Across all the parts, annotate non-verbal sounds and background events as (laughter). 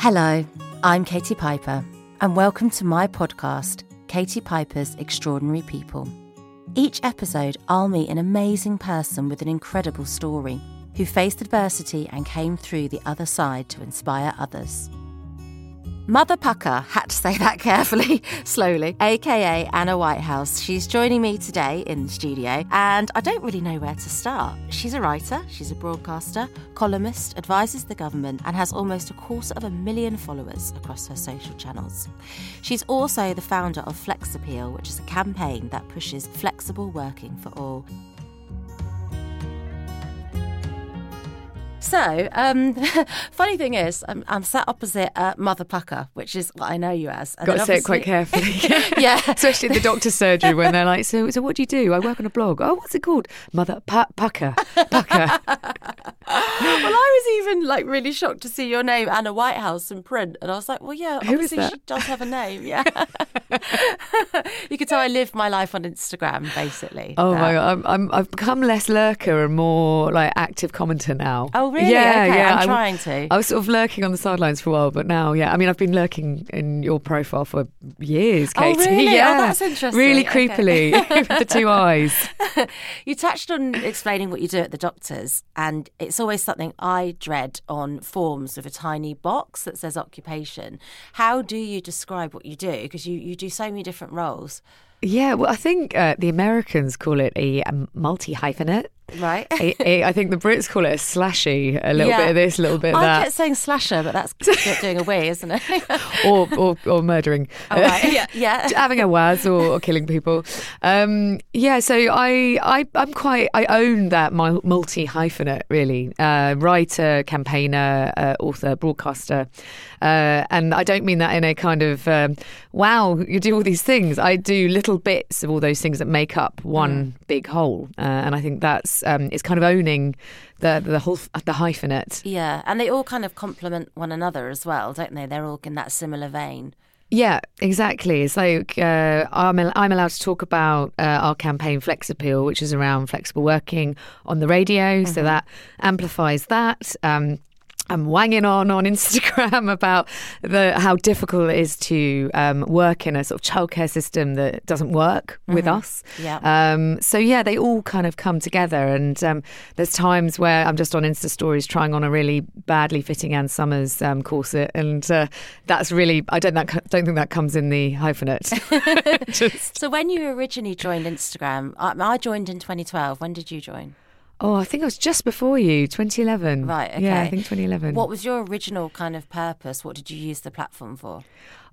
Hello, I'm Katie Piper, and welcome to my podcast, Katie Piper's Extraordinary People. Each episode, I'll meet an amazing person with an incredible story who faced adversity and came through the other side to inspire others. Mother Pukka, had to say that (laughs) carefully, slowly, aka Anna Whitehouse. She's joining me today in the studio, and I don't really know where to start. She's a writer, she's a broadcaster, columnist, advises the government, and has almost a quarter of a million followers across her social channels. She's also the founder of Flex Appeal, which is a campaign that pushes flexible working for all. So, um, (laughs) funny thing is, I'm, I'm sat opposite uh, Mother Pukka, which is what I know you as. And Got to say it quite carefully. (laughs) yeah. (laughs) Especially the doctor's surgery when they're like, so, so what do you do? I work on a blog. Oh, what's it called? Mother Pu- Pukka. Pukka. (gasps) well, I was even like really shocked to see your name, Anna Whitehouse, in print. And I was like, well, yeah, Who obviously she does have a name. Yeah. (laughs) you could tell I live my life on Instagram, basically. Oh, that. my God. I'm, i have become less lurker and more like active commenter now. Oh, really? Yeah, okay, yeah. I'm trying to. I was sort of lurking on the sidelines for a while, but now, yeah. I mean, I've been lurking in your profile for years, oh, Katie. Oh, really? Yeah. Oh, that's interesting. Really creepily okay. (laughs) with the two eyes. (laughs) you touched on explaining what you do at the doctors, and it's always something I dread on forms with a tiny box that says occupation. How do you describe what you do? Because you, you do so many different roles. Yeah, well, I think uh, the Americans call it a, a multi hyphenate. Right. I think the Brits call it a slashy. A little yeah. bit of this, a little bit of that. I kept saying slasher, but that's doing away, isn't it? (laughs) or, or, or murdering. Oh, right. (laughs) yeah, yeah. Having a waz or, or killing people. Um, yeah, so I, I, I'm quite, I own that my multi hyphenate, really. Uh, writer, campaigner, uh, author, broadcaster. Uh, and I don't mean that in a kind of, um, wow, you do all these things. I do little bits of all those things that make up one mm. big whole. Uh, and I think that's um, it's kind of owning the the whole the hyphenate. Yeah, and they all kind of complement one another as well, don't they? They're all in that similar vein. Yeah, exactly. It's like uh, I'm, I'm allowed to talk about uh, our campaign Flex Appeal, which is around flexible working on the radio. Mm-hmm. So that amplifies that. Um, I'm wanging on on (laughs) Instagram about the how difficult it is to um, work in a sort of childcare system that doesn't work mm-hmm. with us. Yeah. Um, so yeah, they all kind of come together, and um, there's times where I'm just on Insta stories trying on a really badly fitting Ann Summers um, corset, and uh, that's really I don't that don't think that comes in the hyphenate. (laughs) (laughs) So when you originally joined Instagram, I, I joined in 2012. When did you join? Oh, I think it was just before you, 2011. Right, okay. Yeah, I think 2011. What was your original kind of purpose? What did you use the platform for?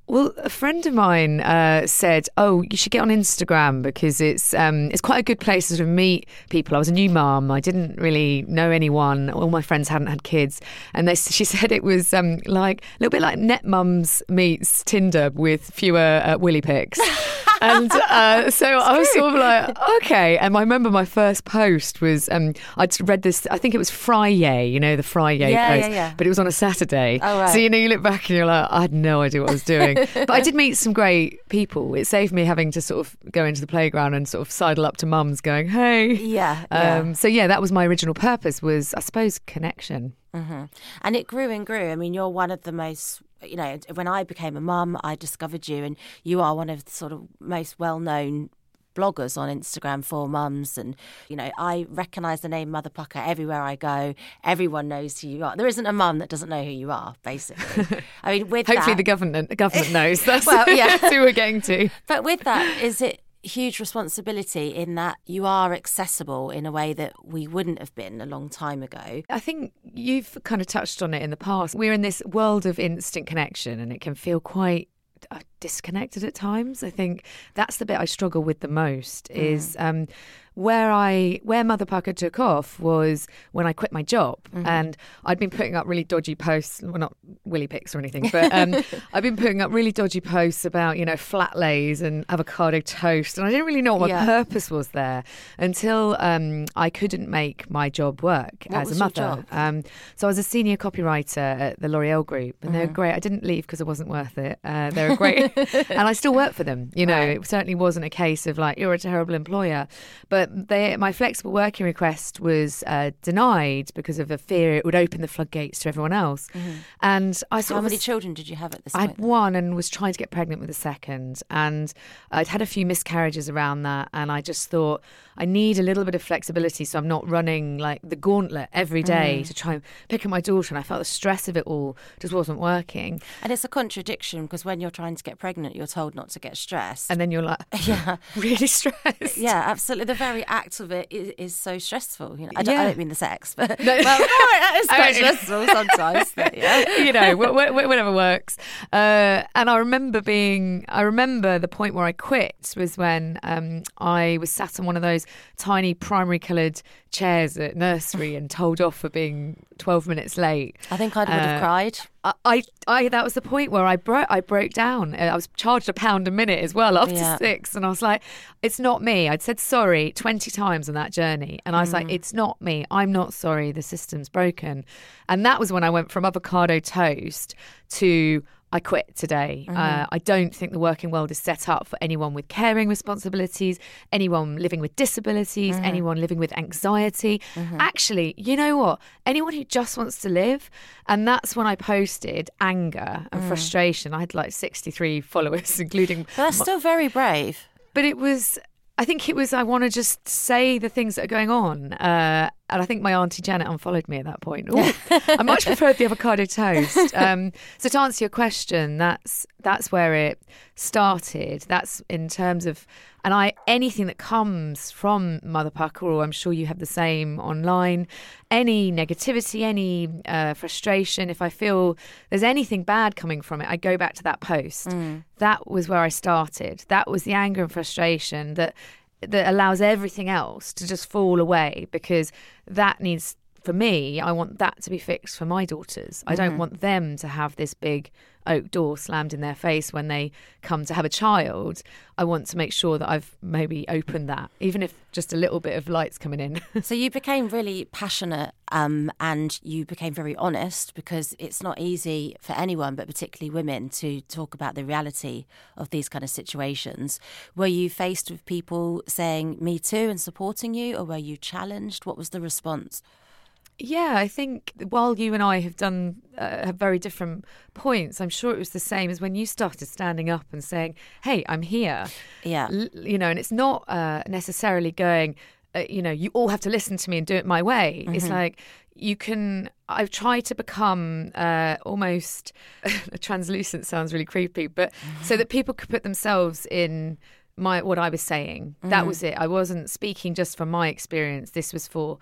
Well, a friend of mine uh, said, "Oh, you should get on Instagram because it's um, it's quite a good place to sort of meet people." I was a new mum; I didn't really know anyone. All my friends hadn't had kids, and they, (laughs) she said it was um, like a little bit like Netmums meets Tinder with fewer uh, willy pics. (laughs) and uh, so I was sort of like, okay. And I remember my first post was um, I'd read this. I think it was Friday, you know, the Friday yeah, post, yeah, yeah. but it was on a Saturday. Oh, right. So you know, you look back and you're like, I had no idea what I was doing. (laughs) but I did meet some great people. It saved me having to sort of go into the playground and sort of sidle up to mums, going, "Hey." Yeah. Um, So yeah, that was my original purpose. Was I suppose connection. Mm-hmm. And it grew and grew. I mean, you're one of the most you know, when I became a mum, I discovered you, and you are one of the sort of most well known bloggers on Instagram for mums. And, you know, I recognise the name Mother Pukka everywhere I go. Everyone knows who you are. There isn't a mum that doesn't know who you are, basically. (laughs) I mean, with Hopefully that, the government, the government (laughs) knows. That's, well, (laughs) yeah. that's who we're getting to. But with that, is it huge responsibility in that you are accessible in a way that we wouldn't have been a long time ago. I think you've kind of touched on it in the past. We're in this world of instant connection and it can feel quite uh, disconnected at times. I think that's the bit I struggle with the most mm. is um, where I where Mother Pukka took off was when I quit my job mm-hmm. and I'd been putting up really dodgy posts well not willy pics or anything but um, (laughs) I've been putting up really dodgy posts about you know flat lays and avocado toast and I didn't really know what my yeah. purpose was there until um, I couldn't make my job work what as a mother um, so I was a senior copywriter at the L'Oreal group and mm-hmm. they're great I didn't leave because it wasn't worth it uh, they're great (laughs) and I still work for them you know right. it certainly wasn't a case of like you're a terrible employer but they, my flexible working request was uh, denied because of a fear it would open the floodgates to everyone else. Mm-hmm. And I sort How many was- children did you have at this I had one and was trying to get pregnant with a second, and I'd had a few miscarriages around that, and I just thought I need a little bit of flexibility, so I'm not running like the gauntlet every day Mm. to try and pick up my daughter, and I felt the stress of it all just wasn't working, And it's a contradiction because when you're trying to get pregnant, you're told not to get stressed. and then you're like (laughs) yeah. (laughs) really stressed. Yeah, absolutely. The very act of it is, is so stressful. You know, I don't, I don't mean the sex, but No. (laughs) well, no, it is (laughs) quite stressful sometimes. but yeah. (laughs) you know, wh- wh- wh- whatever works. Uh, and I remember being, I remember the point where I quit was when um, I was sat on one of those tiny primary coloured chairs at nursery and told off for being 12 minutes late. I think I would have Uh, cried. I, I, that was the point where I broke, I broke down. Uh, I was charged a pound a minute as well after Yeah. six, and I was like, "It's not me." I'd said sorry twenty times on that journey, and I was Mm. like, "It's not me. I'm not sorry. The system's broken." And that was when I went from avocado toast to I quit today. Mm-hmm. Uh, I don't think the working world is set up for anyone with caring responsibilities, anyone living with disabilities, Mm-hmm. anyone living with anxiety. Actually, you know what? Anyone who just wants to live. And that's when I posted anger and Mm. frustration. I had like 63 (laughs) followers, including. But that's still very brave. But it was. I think it was. I want to just say the things that are going on, uh, and I think my auntie Janet unfollowed me at that point. (laughs) Ooh, I much preferred the avocado toast. Um, so to answer your question, that's that's where it started. That's in terms of, and I anything that comes from Mother Pukka, or I'm sure you have the same online. Any negativity, any uh, frustration, if I feel there's anything bad coming from it, I go back to that post. That was where I started. That was the anger and frustration that that allows everything else to just fall away because that needs for me i want that to be fixed for my daughters i don't want them to have this big oak door slammed in their face when they come to have a child i want to make sure that i've maybe opened that even if just a little bit of light's coming in (laughs) So you became really passionate um, and you became very honest because it's not easy for anyone, but particularly women, to talk about the reality of these kind of situations. Were you faced with people saying me too and supporting you, or were you challenged? What was the response? Yeah, I think while you and I have done uh, have very different points, I'm sure it was the same as when you started standing up and saying, "Hey, I'm here." Yeah. L- you know, and it's not uh, necessarily going, uh, you know, you all have to listen to me and do it my way. It's like you can. I've tried to become uh, almost (laughs) translucent. Sounds really creepy, but so that people could put themselves in my what I was saying. That was it. I wasn't speaking just from my experience. This was for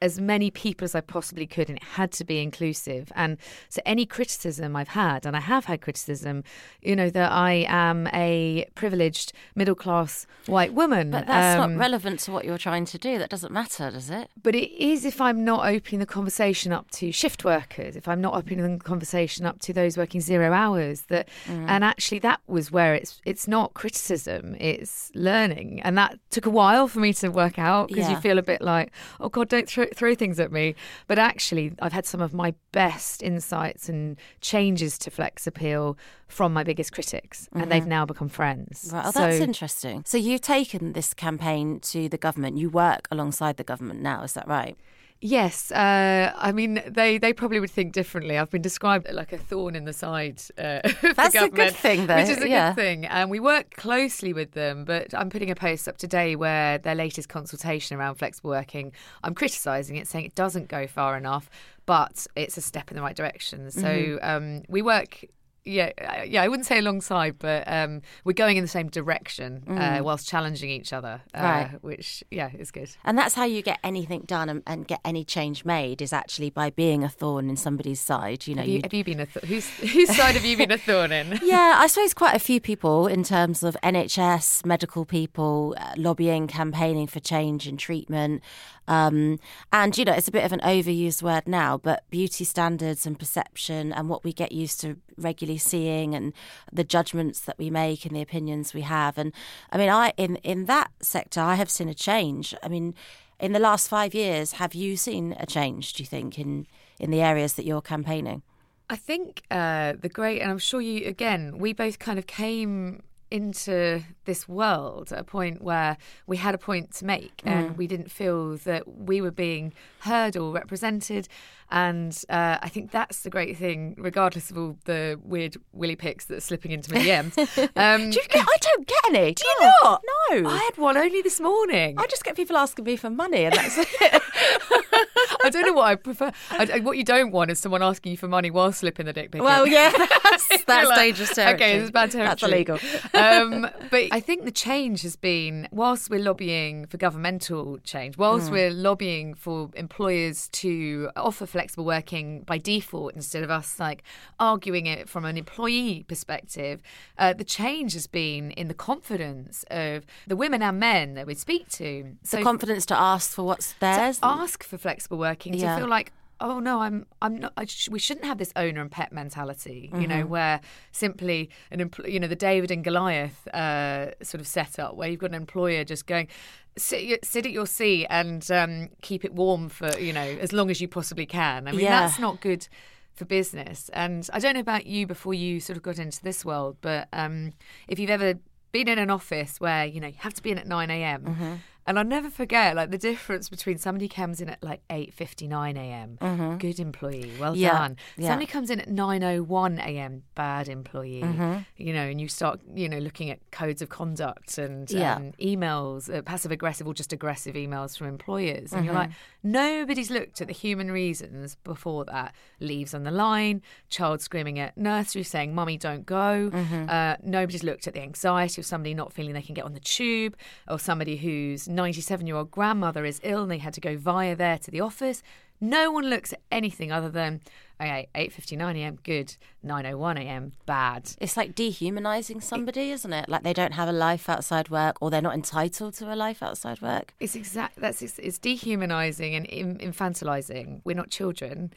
as many people as I possibly could, and it had to be inclusive. And so, any criticism I've had, and I have had criticism, you know, that I am a privileged middle class white woman. But that's Um, not relevant to what you're trying to do. That doesn't matter, does it? but it is if I'm not opening the conversation up to shift workers, if I'm not opening the conversation up to those working zero hours, that and actually that was where it's it's not criticism, it's learning, and that took a while for me to work out because Yeah. you feel a bit like, oh God, don't throw throw things at me. But actually, I've had some of my best insights and changes to Flex Appeal from my biggest critics, and they've mm-hmm. now become friends. Right. Oh, So- that's interesting. So you've taken this campaign to the government. You work alongside the government now. Is that right? Yes, uh, I mean they, they probably would think differently. I've been described like a thorn in the side. Uh, (laughs) of the That's a good thing, though, which is a yeah. good thing. And we work closely with them. But I'm putting a post up today where their latest consultation around flexible working, I'm criticising it, saying it doesn't go far enough, but it's a step in the right direction. So Mm-hmm. um, we work. Yeah, uh, yeah. I wouldn't say alongside, but um, we're going in the same direction uh, whilst challenging each other, uh, Mm. Right. which yeah is good. And that's how you get anything done and, and get any change made is actually by being a thorn in somebody's side. You know, Have you, have you been a th- whose whose side have you been a thorn in? (laughs) yeah, I suppose quite a few people in terms of NHS, medical people, uh, lobbying, campaigning for change in treatment. Um, and, you know, it's a bit of an overused word now, but beauty standards and perception and what we get used to regularly seeing and the judgments that we make and the opinions we have. And I mean, I in, in that sector, I have seen a change. I mean, in the last five years, have you seen a change, do you think, in, in the areas that you're campaigning? I think uh, the great, and I'm sure you again, we both kind of came into this world at a point where we had a point to make and we didn't feel that we were being heard or represented. And uh, I think that's the great thing, regardless of all the weird willy pics that are slipping into my DMs. (laughs) Um, Do you get, I don't get any. Do you not? No. I had one only this morning. I just get people asking me for money, and that's (laughs) it. (laughs) (laughs) I don't know what I prefer. I, what you don't want is someone asking you for money while slipping the dick pic. well, (laughs) yeah, that's, (laughs) that's like, dangerous territory. Okay, is bad territory. That's illegal. um, but I think the change has been, whilst we're lobbying for governmental change, whilst we're lobbying for employers to offer flexible working by default instead of us like arguing it from an employee perspective, uh, the change has been in the confidence of the women and men that we speak to. the confidence to ask for what's theirs. ask for flexible working Yeah. to feel like oh no i'm i'm not I sh- we shouldn't have this owner and pet mentality you know Mm-hmm. where simply an empl- you know the david and goliath uh, sort of setup where you've got an employer just going sit, sit at your seat and um, keep it warm for you know as long as you possibly can i mean Yeah. that's not good for business and i don't know about you before you sort of got into this world but um, if you've ever been in an office where you know you have to be in at 9 a.m Mm-hmm. And I'll never forget like the difference between somebody comes in at like 8:59 a.m. good employee well Mm-hmm. Yeah, done yeah. somebody comes in at 9:01 a.m. bad employee Mm-hmm. you know and you start you know looking at codes of conduct and Yeah. um, emails uh, passive aggressive or just aggressive emails from employers and you're Mm-hmm. like nobody's looked at the human reasons before that leaves on the line child screaming at nursery saying mummy don't go Mm-hmm. uh, nobody's looked at the anxiety of somebody not feeling they can get on the tube or somebody whose 97 year old grandmother is ill and they had to go via there to the office no one looks at anything other than okay 8:59 a.m. good 9:01 a.m. bad It's like dehumanizing somebody, isn't it? Like they don't have a life outside work, or they're not entitled to a life outside work. It's exact. That's it's, it's dehumanizing and in, infantilizing. We're not children.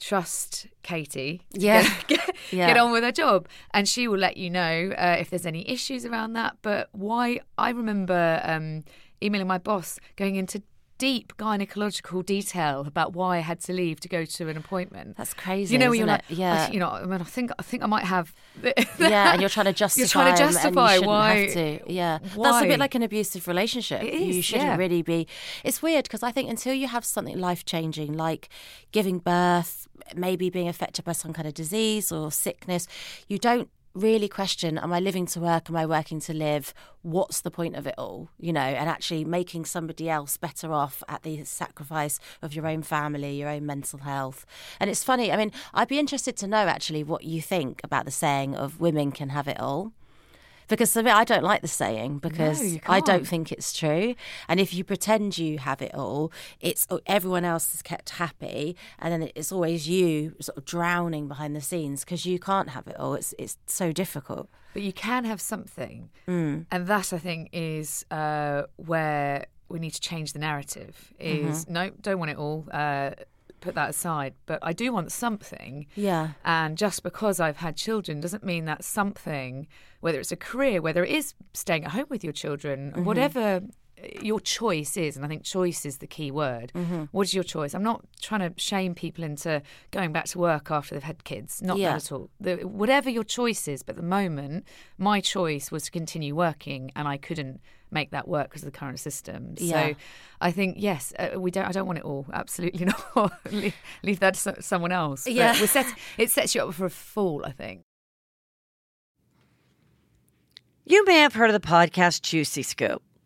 Trust Katie. Mm. Yeah. Get, (laughs) get, Yeah. get on with her job, and she will let you know uh, if there's any issues around that. But why? I remember um, emailing my boss, going into deep gynecological detail about why I had to leave to go to an appointment. That's crazy. You know, you're like, yeah, I- you know, I mean, I think I think I might have. (laughs) yeah, and you're trying to justify. (laughs) You're trying to justify why- to. Yeah, that's a bit like an abusive relationship. It you shouldn't yeah. really be. It's weird because I think until you have something life changing, like giving birth, maybe being affected by some kind of disease or sickness, you don't really question am i living to work? Am i working to live? What's the point of it all? You know and actually making somebody else better off at the sacrifice of your own family your own mental health. And it's funny i mean i'd be interested to know actually what you think about the saying of women can have it all because I don't like the saying because you I don't think it's true. And if you pretend you have it all, it's oh, everyone else is kept happy, and then it's always you sort of drowning behind the scenes because you can't have it all. It's it's so difficult. but you can have something, Mm. and that I think is uh, where we need to change the narrative. Is Mm-hmm. no, don't want it all. Uh, put that aside. But I do want something. Yeah. And just because I've had children doesn't mean that something, whether it's a career, whether it is staying at home with your children, Mm-hmm. whatever your choice is, and I think choice is the key word. Mm-hmm. What is your choice? I'm not trying to shame people into going back to work after they've had kids. Not Yeah. at all. The, whatever your choice is, but at the moment, my choice was to continue working, and I couldn't make that work because of the current system. Yeah. So I think yes, uh, we don't. I don't want it all. Absolutely (laughs) not. leave, leave that to someone else. But Yeah. we're set, (laughs) it sets you up for a fall. I think. You may have heard of the podcast Juicy Scoop.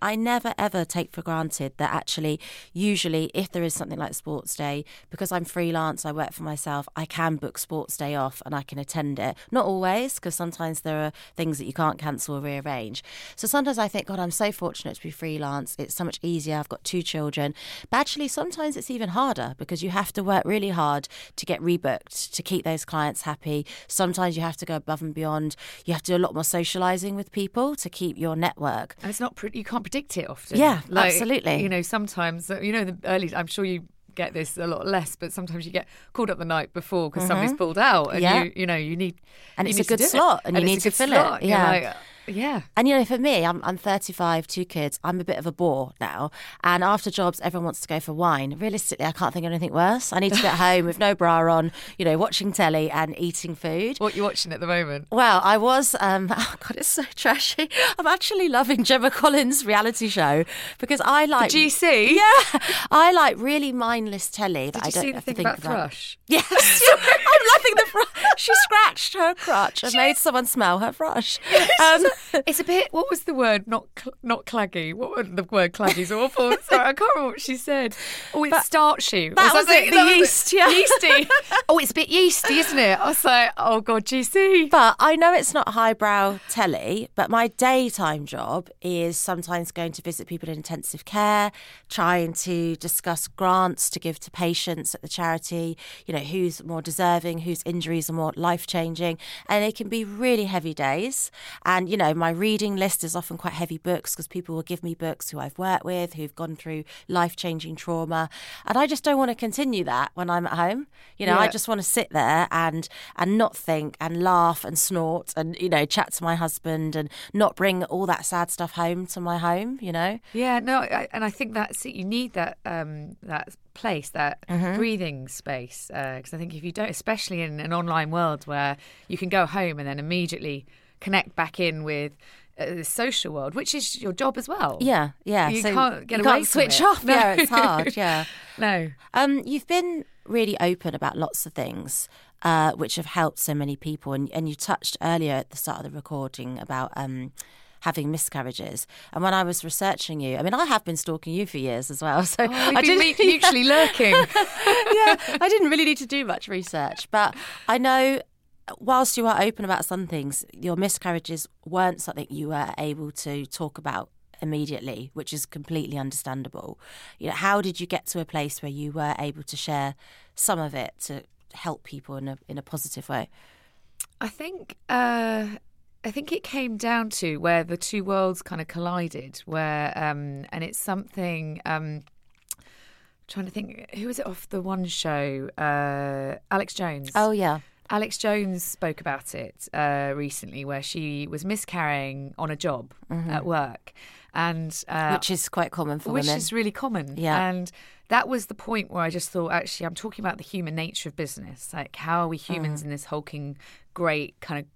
I never ever take for granted that actually, usually, if there is something like Sports Day, because I'm freelance, I work for myself, I can book Sports Day off and I can attend it. Not always, because sometimes there are things that you can't cancel or rearrange. So sometimes I think, God, I'm so fortunate to be freelance. It's so much easier. I've got two children. But actually, sometimes it's even harder because you have to work really hard to get rebooked, to keep those clients happy. Sometimes you have to go above and beyond. You have to do a lot more socializing with people to keep your network. And it's not, pre- you can't predict it often. Yeah, like, absolutely. You know, sometimes, uh, you know, the early, I'm sure you get this a lot less, but sometimes you get called up the night before because somebody's pulled out, and Mm-hmm. Yeah. you, you know, you need, And you it's a good do it. slot, and you need to fill it. slot. You're Yeah. Yeah. And you know, for me, I'm, I'm 35, two kids. I'm a bit of a bore now. And after jobs, everyone wants to go for wine. Realistically, I can't think of anything worse. I need to get (laughs) home with no bra on, you know, watching telly and eating food. What you're watching at the moment? Well, I was. Um, (laughs) oh God, it's so trashy. I'm actually loving Gemma Collins' reality show because I like GC? Yeah, I like really mindless telly that Did I you don't see the thing think about about. thrush? Yes, (laughs) I'm loving the thrush. She scratched her crotch and made someone smell her thrush. Um, (laughs) It's a bit. What was the word? Not cl- not claggy. What was the word? Claggy's awful. Sorry, I can't remember what she said. Oh, it's starchy. or that was it, the That yeast, yeah. yeasty. (laughs) oh, it's a bit yeasty, isn't it? I was like, oh god, GC. But I know it's not highbrow telly, but my daytime job is sometimes going to visit people in intensive care, trying to discuss grants to give to patients at the charity, you know, who's more deserving, whose injuries are more life changing. And it can be really heavy days. And, you know, my reading list is often quite heavy books because people will give me books who I've worked with, who've gone through life changing trauma. And I just don't want to continue that when I'm at home. You know, I just want to sit there and and not think and laugh and snort and you know chat to my husband and not bring all that sad stuff home to my home you know Yeah, no, I, and I think that's it. You need that um, that place, that Mm-hmm. breathing space, because I think if you don't, especially in an online world where you can go home and then immediately connect back in with uh, the social world, which is your job as well. yeah yeah You so can't get you away can't switch it. off No. yeah it's hard (laughs) yeah No. um you've been really open about lots of things uh, which have helped so many people and, and you touched earlier at the start of the recording about um having miscarriages and when i was researching you i mean i have been stalking you for years as well (laughs) so Oh, i been didn't mu- (laughs) mutually lurking. yeah, I didn't really need to do much research, but I know whilst you are open about some things, your miscarriages weren't something you were able to talk about immediately, which is completely understandable. You know, how did you get to a place where you were able to share some of it to help people in a in a positive way? I think uh, I think it came down to where the two worlds kind of collided, where um, and it's something. Um, trying to think, who was it off the one show? Uh, Alex Jones. Oh yeah, Alex Jones spoke about it uh, recently, where she was miscarrying on a job at work, and uh, Mm-hmm. which is quite common for which women. is really common. Yeah. And that was the point where I just thought, actually, I'm talking about the human nature of business. Like, how are we Mm. humans in this hulking, great kind of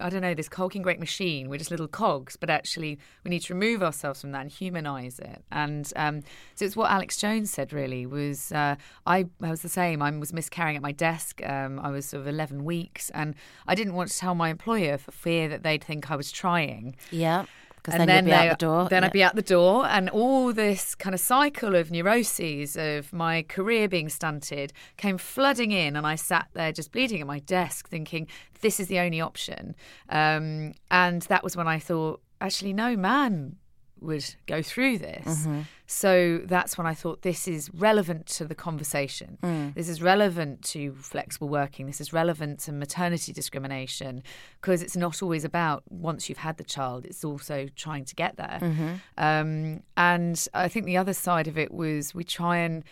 I don't know, this hulking great machine. We're just little cogs, but actually, we need to remove ourselves from that and humanize it. And um, so it's what Alex Jones said. Really, was uh, I, I was the same. I was miscarrying at my desk. Um, I was sort of eleven weeks, and I didn't want to tell my employer for fear that they'd think I was trying yeah, because and then, you'll be they, out the door. Then yeah. I'd be out the door, and all this kind of cycle of neuroses of my career being stunted came flooding in, and I sat there just bleeding at my desk, thinking this is the only option. Um, and that was when I thought, actually, no man would go through this. Mm-hmm. So that's when I thought this is relevant to the conversation. Mm. This is relevant to flexible working. This is relevant to maternity discrimination because it's not always about once you've had the child, it's also trying to get there. Mm-hmm. Um, and I think the other side of it was we try and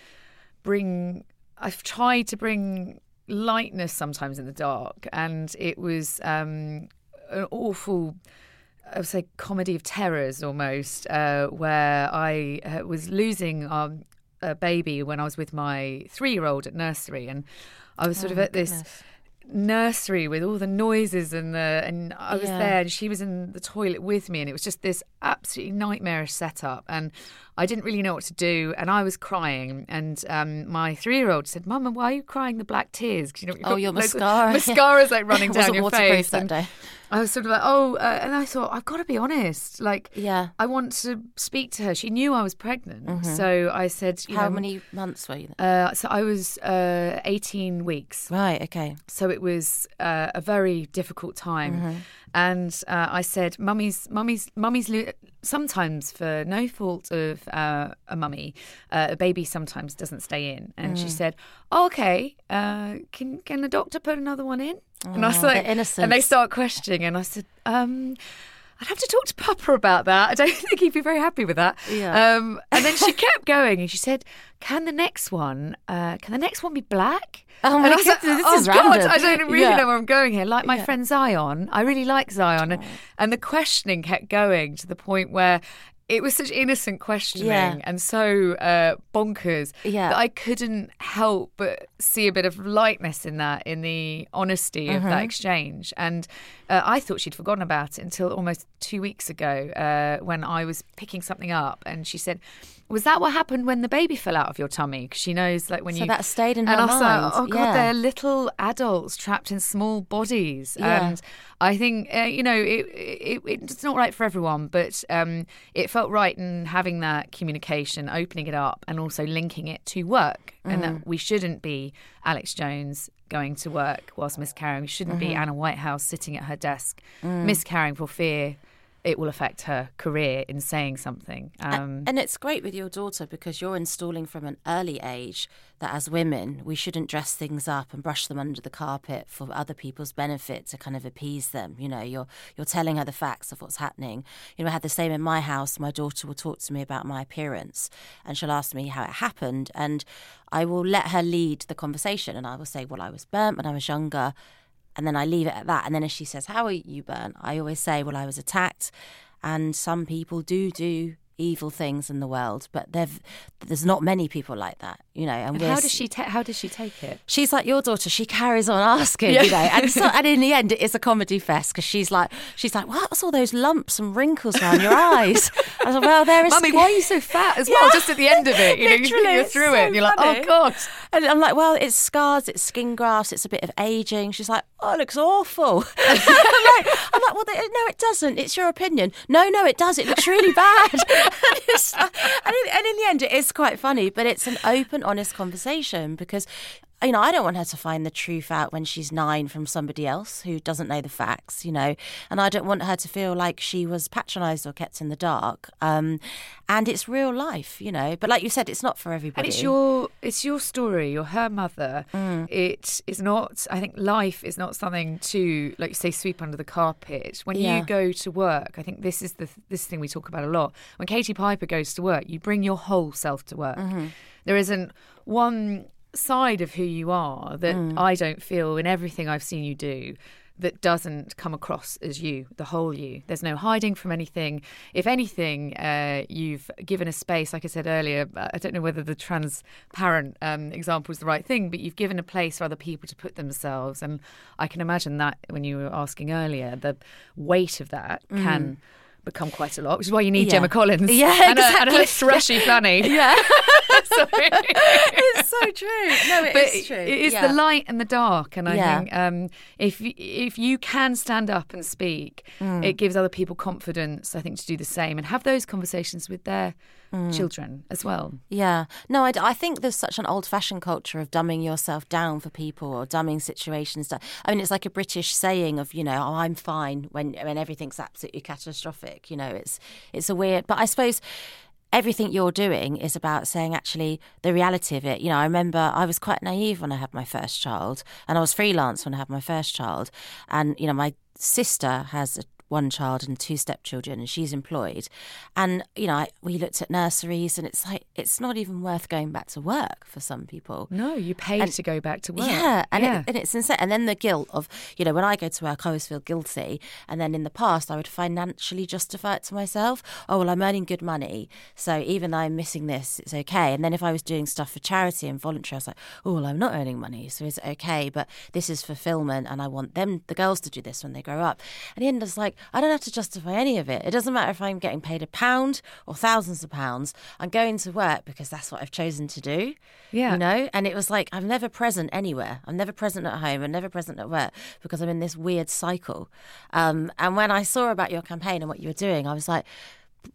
bring, I've tried to bring lightness sometimes in the dark. And it was um, an awful. I would say comedy of terrors almost, uh, where I uh, was losing um, a baby when I was with my three-year-old at nursery, and I was sort of at this nursery with all the noises and the and I was Yeah. there and she was in the toilet with me and it was just this absolutely nightmarish setup and I didn't really know what to do and I was crying and um, my three year old said, "Mama, why are you crying the black tears?" you know, Oh, your mascara. (laughs) mascara's like running down your face. that day. I was sort of like, oh, uh, and I thought I've got to be honest. Like, Yeah. I want to speak to her. She knew I was pregnant, so I said, you How know, many months were you? Then? Uh, so I was uh, 18 weeks. Right. Okay. So it was uh, a very difficult time. And uh, I said, "Mummy's, mummy's, mummy's." Lo- sometimes, for no fault of uh, a mummy, uh, a baby sometimes doesn't stay in. And she said, oh, "Okay, uh, can can the doctor put another one in?" and I was Oh, like, and they start questioning, and I said, um, I'd have to talk to Papa about that. I don't (laughs) think he'd be very happy with that. Yeah. Um, and then she (laughs) kept going, and she said, "Can the next one? Uh, can the next one be black?" Oh my and I was like, this oh is God, random." I don't really Yeah. know where I'm going here. Like my Yeah. friend Zion, I really like Zion, and, and the questioning kept going to the point where. It was such innocent questioning Yeah. and so uh, bonkers Yeah. that I couldn't help but see a bit of lightness in that, in the honesty of Mm-hmm. that exchange. And uh, I thought she'd forgotten about it until almost two weeks ago uh, when I was picking something up, and she said, "Was that what happened when the baby fell out of your tummy?" Because she knows, like when So you that stayed in and her was like, mind. "Oh God, Yeah. they're little adults trapped in small bodies." Yeah. And I think uh, you know it, it, it's not right for everyone, but um, it felt right in having that communication, opening it up, and also linking it to work, and Mm. that we shouldn't be Alex Jones going to work whilst miscarrying. We shouldn't be Mm-hmm. Anna Whitehouse sitting at her desk Mm. miscarrying for fear it will affect her career in saying something. Um, And it's great with your daughter because you're installing from an early age that as women, we shouldn't dress things up and brush them under the carpet for other people's benefit to kind of appease them. You know, you're you're telling her the facts of what's happening. You know, I had the same in my house. My daughter will talk to me about my appearance and she'll ask me how it happened and I will let her lead the conversation and I will say, Well, I was burnt when I was younger and then I leave it at that. And then if she says, "How are you burnt?" I always say, "Well, I was attacked." And some people do do evil things in the world, but there's not many people like that, you know. And, and how does she ta- how does she take it? She's like your daughter. She carries on asking, you know, and so, (laughs) and in the end, it is a comedy fest because she's like, she's like, what's all those lumps and wrinkles around your eyes? I was like, well, there is. Mummy, why are you so fat as well? Yeah. Just at the end of it, you know, you- you're through so it, and you're like, oh, funny. oh god. And I'm like, well, it's scars, it's skin grafts, it's a bit of aging. She's like, oh, it looks awful. (laughs) I'm like, I'm like, well, no, it doesn't. It's your opinion. No, no, it does. It looks really bad. (laughs) and, like- and in, and in the end, it is quite funny, but it's an open, honest conversation because. You know, I don't want her to find the truth out when she's nine from somebody else who doesn't know the facts, you know, and I don't want her to feel like she was patronised or kept in the dark. Um, and it's real life, you know, but like you said, it's not for everybody. And it's your it's your story. You're her mother. Mm. It is not. I think life is not something to like you say sweep under the carpet. When Yeah. you go to work, I think this is the this thing we talk about a lot. When Katie Piper goes to work, you bring your whole self to work. Mm-hmm. There isn't one side of who you are that Mm. I don't feel in everything I've seen you do that doesn't come across as you, the whole you. There's no hiding from anything. If anything, uh, you've given a space, like I said earlier, I don't know whether the transparent um, example is the right thing, but you've given a place for other people to put themselves. And I can imagine that when you were asking earlier, the weight of that can become quite a lot, which is why you need Mm. Yeah. Gemma Collins. Yeah, (laughs) and, a, and a exactly. thrushy Flanny. (laughs) Yeah. (laughs) Sorry. it's so true. No, it but is true. it is Yeah. the light and the dark, and I Yeah. think um, if if you can stand up and speak, Mm. it gives other people confidence. I think to do the same and have those conversations with their Mm. children as well. Yeah. No, I think there's such an old fashioned culture of dumbing yourself down for people or dumbing situations down. I mean, it's like a British saying of, you know, oh, I'm fine when, when everything's absolutely catastrophic. You know, it's, it's a weird, but I suppose everything you're doing is about saying actually the reality of it. You know, I remember I was quite naive when I had my first child and I was freelance when I had my first child. And, you know, my sister has a one child and two stepchildren and she's employed and you know I, we looked at nurseries and it's like it's not even worth going back to work for some people No, you pay And- to go back to work. yeah, and, yeah. It, and it's insane. And then the guilt of, you know, when I go to work, I always feel guilty. And then in the past, I would financially justify it to myself. Oh, well, I'm earning good money. So even though I'm missing this, it's okay. And then if I was doing stuff for charity and voluntary, I was like, oh, well, I'm not earning money. So is it okay? But this is fulfillment. And I want them, the girls, to do this when they grow up. And the end, it's like, I don't have to justify any of it. It doesn't matter if I'm getting paid a pound or thousands of pounds. I'm going to work because that's what I've chosen to do. Yeah. You know? And it was like, I'm never present anywhere. I'm never present at home. I'm never present at work because I'm in this weird cycle. Um, and when I saw about your campaign and what you were doing, I was like,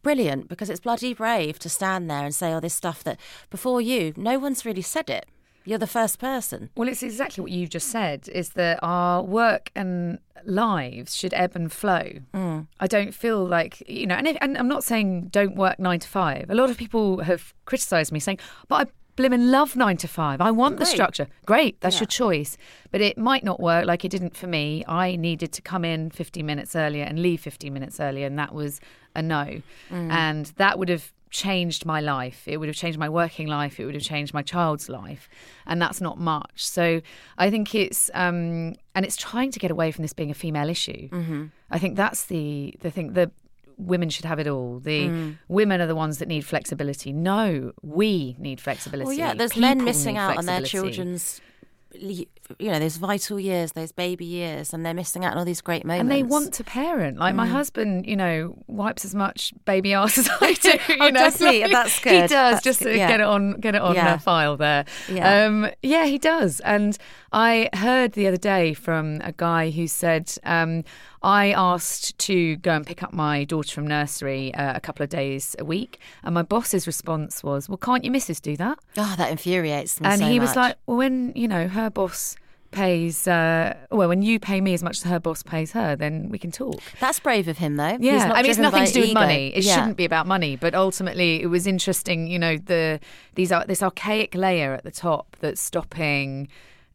brilliant because it's bloody brave to stand there and say all this stuff that before you, no one's really said it. You're the first person. Well, it's exactly what you've just said is that our work and lives should ebb and flow. Mm. I don't feel like, you know, and, if, and I'm not saying don't work nine to five. A lot of people have criticised me saying, but I blimmin' love nine to five. I want the structure. Great, that's Yeah. your choice. But it might not work like it didn't for me. I needed to come in 15 minutes earlier and leave 15 minutes earlier, and that was a no. And that would have changed my life. It would have changed my working life. It would have changed my child's life. And that's not much. So I think it's, um, and it's trying to get away from this being a female issue. Mm-hmm. I think that's the, the thing. The, women should have it all. The women are the ones that need flexibility. No, we need flexibility. Well, yeah, there's men missing out on their children's, you know, those vital years, those baby years, and they're missing out on all these great moments. And they want to parent. Like my husband, you know, wipes as much baby (laughs) ass as I do. (laughs) You Oh, know? does he? Like, That's good He does That's just good. Yeah. get it on, get it on Yeah. a file there. Yeah. Um, yeah, he does. And I heard the other day from a guy who said, um, I asked to go and pick up my daughter from nursery uh, a couple of days a week, and my boss's response was, "Well, can't your missus do that?" Oh, that infuriates me and so he was like, well, when you know her boss pays, uh, well, when you pay me as much as her boss pays her, then we can talk. "That's brave of him, though." He's Yeah, I mean, it's nothing to do with money. It Yeah. shouldn't be about money, but ultimately, it was interesting. You know, the these are this archaic layer at the top that's stopping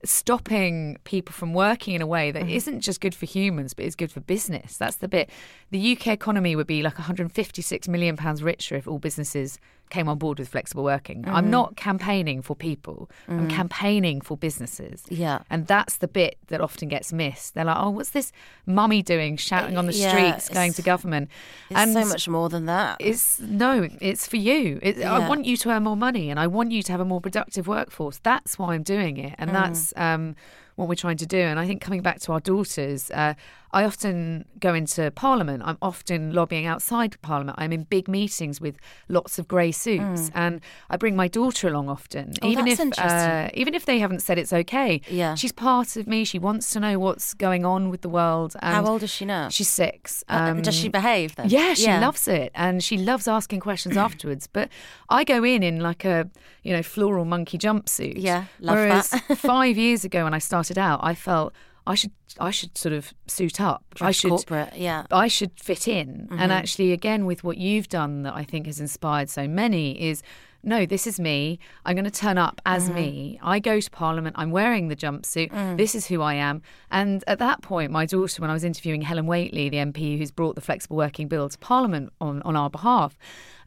stopping people from working in a way Mm-hmm. that not just good for humans but is good for business that's the bit the UK economy would be like 156 million pounds richer if all businesses came on board with flexible working Mm-hmm. i'm not campaigning for people i'm campaigning for businesses Yeah. and that's the bit that often gets missed they're like oh what's this mummy doing shouting on the Yeah, streets going to government It's so much more than that. it's no, it's for you. It, I want you to earn more money, and I want you to have a more productive workforce. That's why I'm doing it, Mm. and that's um, what we're trying to do. And I think coming back to our daughters, uh, I often go into Parliament. I'm often lobbying outside Parliament. I'm in big meetings with lots of grey suits, and I bring my daughter along often, Mm. Oh, even that's if interesting. uh, even if they haven't said it's okay. Yeah. she's part of me. She wants to know what's going on with the world. And How old is she now? She's six. Uh, Does she Um, behave then? yeah, she loves it and she loves asking questions (clears throat) afterwards. But I go in in like a, you know, floral monkey jumpsuit. Yeah, love Whereas that. (laughs) five years ago when I started out, I felt I should I should sort of suit up. I should corporate, yeah. I should fit in. Mm-hmm. And actually, again, with what you've done that I think has inspired so many is no, this is me. I'm going to turn up as Mm-hmm. me. I go to Parliament. I'm wearing the jumpsuit. Mm. This is who I am. And at that point, my daughter, when I was interviewing Helen Whately, the MP who's brought the flexible working bill to Parliament on, on our behalf,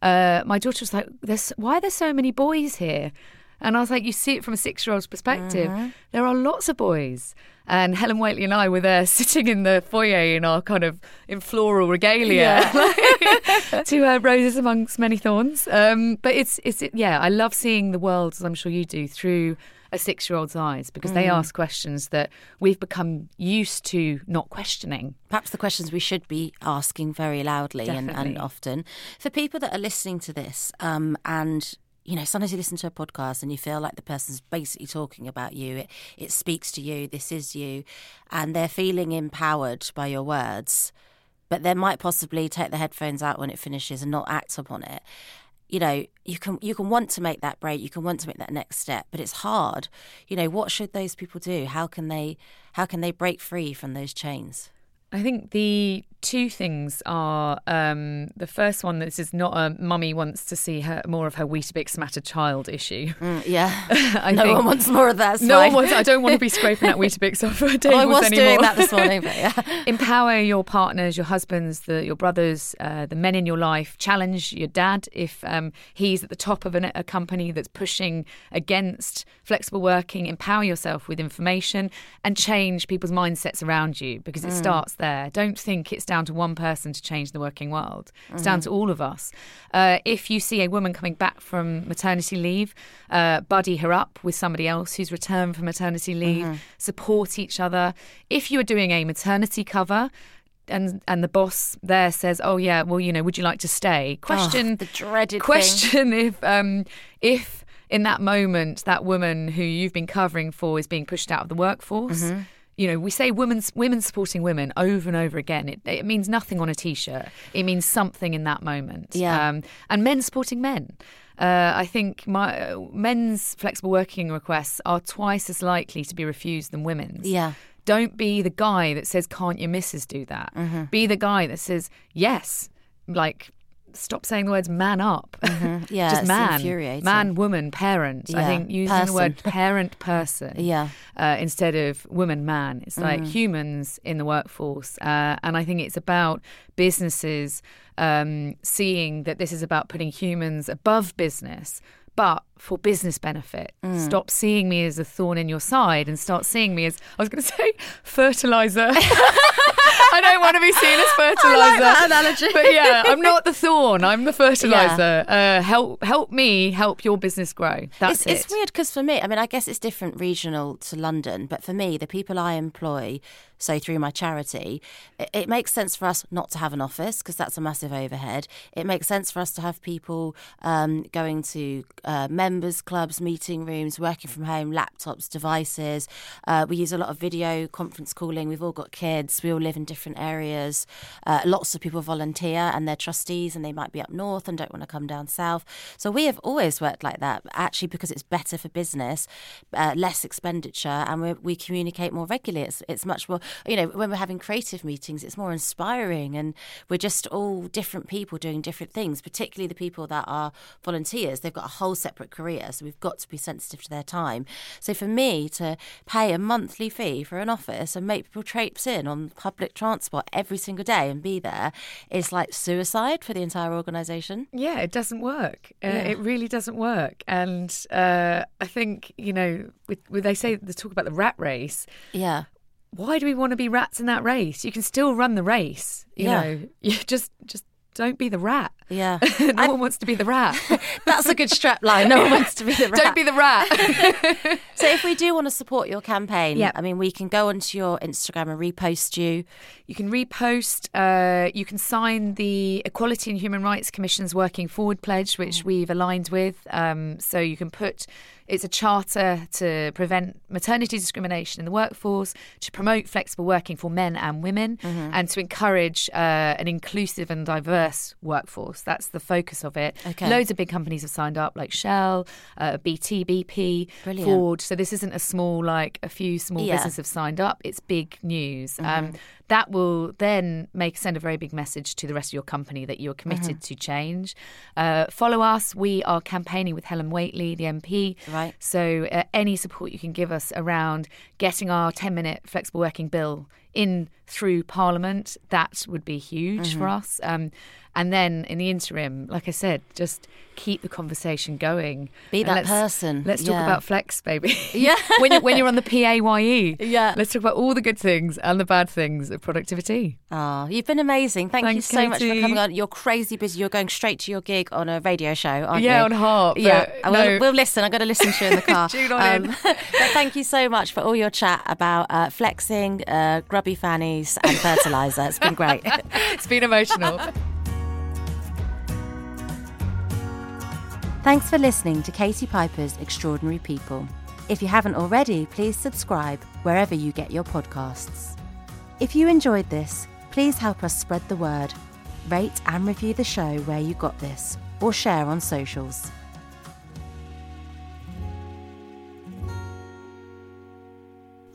uh, my daughter was like, There's, Why are there so many boys here? And I was like, you see it from a six year old's perspective. Mm-hmm. There are lots of boys. And Helen Whately and I were there (laughs) sitting in the foyer in our kind of in floral regalia (laughs) to uh, roses amongst many thorns. Um, but it's, it's, yeah, I love seeing the world, as I'm sure you do, through a six year old's eyes because they Mm. ask questions that we've become used to not questioning. perhaps the questions we should be asking very loudly and, and often. For people that are listening to this, um, and you know, sometimes you listen to a podcast and you feel like the person's basically talking about you. It it speaks to you. This is you, and they're feeling empowered by your words, but they might possibly take the headphones out when it finishes and not act upon it. You know, you can you can want to make that break, you can want to make that next step, but it's hard. You know, what should those people do? How can they how can they break free from those chains? I think the two things are um, the first one. This is not a mummy wants to see her more of her Weetabix smattered child issue. Mm, yeah. (laughs) I no one wants more of that. no one wants. I don't want to be (laughs) scraping that Weetabix off her tables Oh, I was anymore. doing that this morning, but yeah. (laughs) Empower your partners, your husbands, the, your brothers, uh, the men in your life. Challenge your dad if um, he's at the top of an, a company that's pushing against flexible working. Empower yourself with information and change people's mindsets around you because it starts there. Don't think it's down to one person to change the working world. It's down to all of us. Uh, if you see a woman coming back from maternity leave, uh, buddy her up with somebody else who's returned from maternity leave. Support each other. If you are doing a maternity cover, and and the boss there says, "Oh yeah, well you know, would you like to stay?" Question Oh, the dreaded thing. question if um if in that moment that woman who you've been covering for is being pushed out of the workforce. Mm-hmm. You know, we say women's women supporting women over and over again. It, it means nothing on a t-shirt. It means something in that moment. Yeah. Um, and men supporting men. Uh, I think my men's flexible working requests are twice as likely to be refused than women's. Yeah. Don't be the guy that says, "Can't your missus do that?" Mm-hmm. Be the guy that says, "Yes." Like, stop saying the words "man up." (laughs) Yeah, just man, infuriating. man, woman, parent. I think using the word (laughs) parent, person, Yeah. uh, instead of woman, man. It's like Mm-hmm. humans in the workforce, uh, and I think it's about businesses um, seeing that this is about putting humans above business. But for business benefit, Mm. stop seeing me as a thorn in your side and start seeing me as I was going (laughs) to say fertilizer. I don't want to be seen as (laughs) fertilizer. that analogy. But yeah, I'm not the thorn. I'm the fertilizer. Uh, help, help me help your business grow. That's it's, it. it's weird because for me, I mean, I guess it's different regional to London, but for me, the people I employ, so through my charity, it, it makes sense for us not to have an office because that's a massive overhead. It makes sense for us to have people um, going to uh, members clubs, meeting rooms, working from home, laptops, devices. Uh, we use a lot of video conference calling. We've all got kids. We all live in different areas. Uh, lots of people volunteer and they're trustees and they might be up north and don't want to come down south. So we have always worked like that, actually, because it's better for business, uh, less expenditure, and we we communicate more regularly. It's, it's much more, you know, when we're having creative meetings, it's more inspiring, and we're just all different people doing different things, particularly the people that are volunteers. They've got a whole separate career, so we've got to be sensitive to their time. So for me to pay a monthly fee for an office and make people traipse in on public transport every single day and be there is like suicide for the entire organisation. Yeah, it doesn't work. Uh, Yeah. It really doesn't work. And uh, I think you know, with, with they say they talk about the rat race. Yeah. Why do we want to be rats in that race? You can still run the race. You Yeah. know, (laughs) you just just don't be the rat. Yeah. (laughs) no one wants to be the rat. (laughs) That's a good strap line. No one wants to be the (laughs) rat. don't be the rat. So if we do want to support your campaign, Yeah. I mean, we can go onto your Instagram and repost you. You can repost. Uh, you can sign the Equality and Human Rights Commission's Working Forward pledge, which we've aligned with. Um, so you can put. It's a charter to prevent maternity discrimination in the workforce, to promote flexible working for men and women, and to encourage uh, an inclusive and diverse workforce. That's the focus of it. Okay. Loads of big companies have signed up, like Shell, uh, BT, BP, Brilliant. Ford. So this isn't a small, like a few small Yeah. businesses have signed up. It's big news. Um, that will then make send a very big message to the rest of your company that you're committed to change. Uh, follow us. We are campaigning with Helen Whately, the MP. Right. So uh, any support you can give us around getting our 10 minute flexible working bill in through Parliament, that would be huge for Mm-hmm. us. Um, and then in the interim, like I said, just keep the conversation going. Be that let's- person. Let's talk Yeah. about flex, baby. (laughs) Yeah. (laughs) when you're when you're on the PAYE. Yeah. Let's talk about all the good things and the bad things of productivity. Oh, you've been amazing. Thank Thanks, you so much for coming on. You're crazy busy. You're going straight to your gig on a radio show, aren't you? Yeah, on Heart, Yeah, but we'll, no. we'll listen. I'm going to listen to you in the (laughs) car. Um, Tune on but thank you so much for all your chat about uh, flexing, uh, grubby fannies, and fertilizer. It's been great. It's been emotional. Thanks for listening to Katie Piper's Extraordinary People. If you haven't already, please subscribe wherever you get your podcasts. If you enjoyed this, please help us spread the word. Rate and review the show where you got this, or share on socials.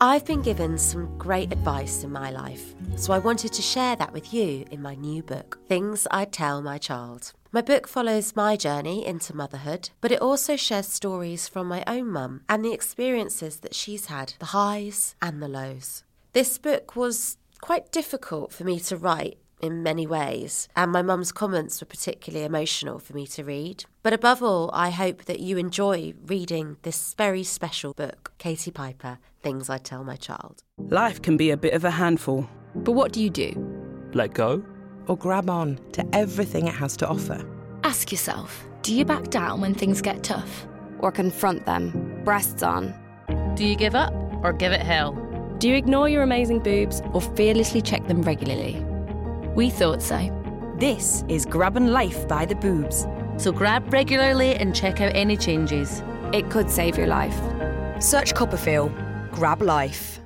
I've been given some great advice in my life, so I wanted to share that with you in my new book, Things I'd Tell My Child. My book follows my journey into motherhood, but it also shares stories from my own mum and the experiences that she's had, the highs and the lows. This book was quite difficult for me to write in many ways, and my mum's comments were particularly emotional for me to read. But above all, I hope that you enjoy reading this very special book, Katie Piper Things I Tell My Child. Life can be a bit of a handful. But what do you do? Let go? Or grab on to everything it has to offer. Ask yourself do you back down when things get tough? or confront them, breasts on. Do you give up or give it hell? Do you ignore your amazing boobs or fearlessly check them regularly? We thought so. This is Grabbing Life by the Boobs. So grab regularly and check out any changes. It could save your life. Search CoppaFeel. Grab Life.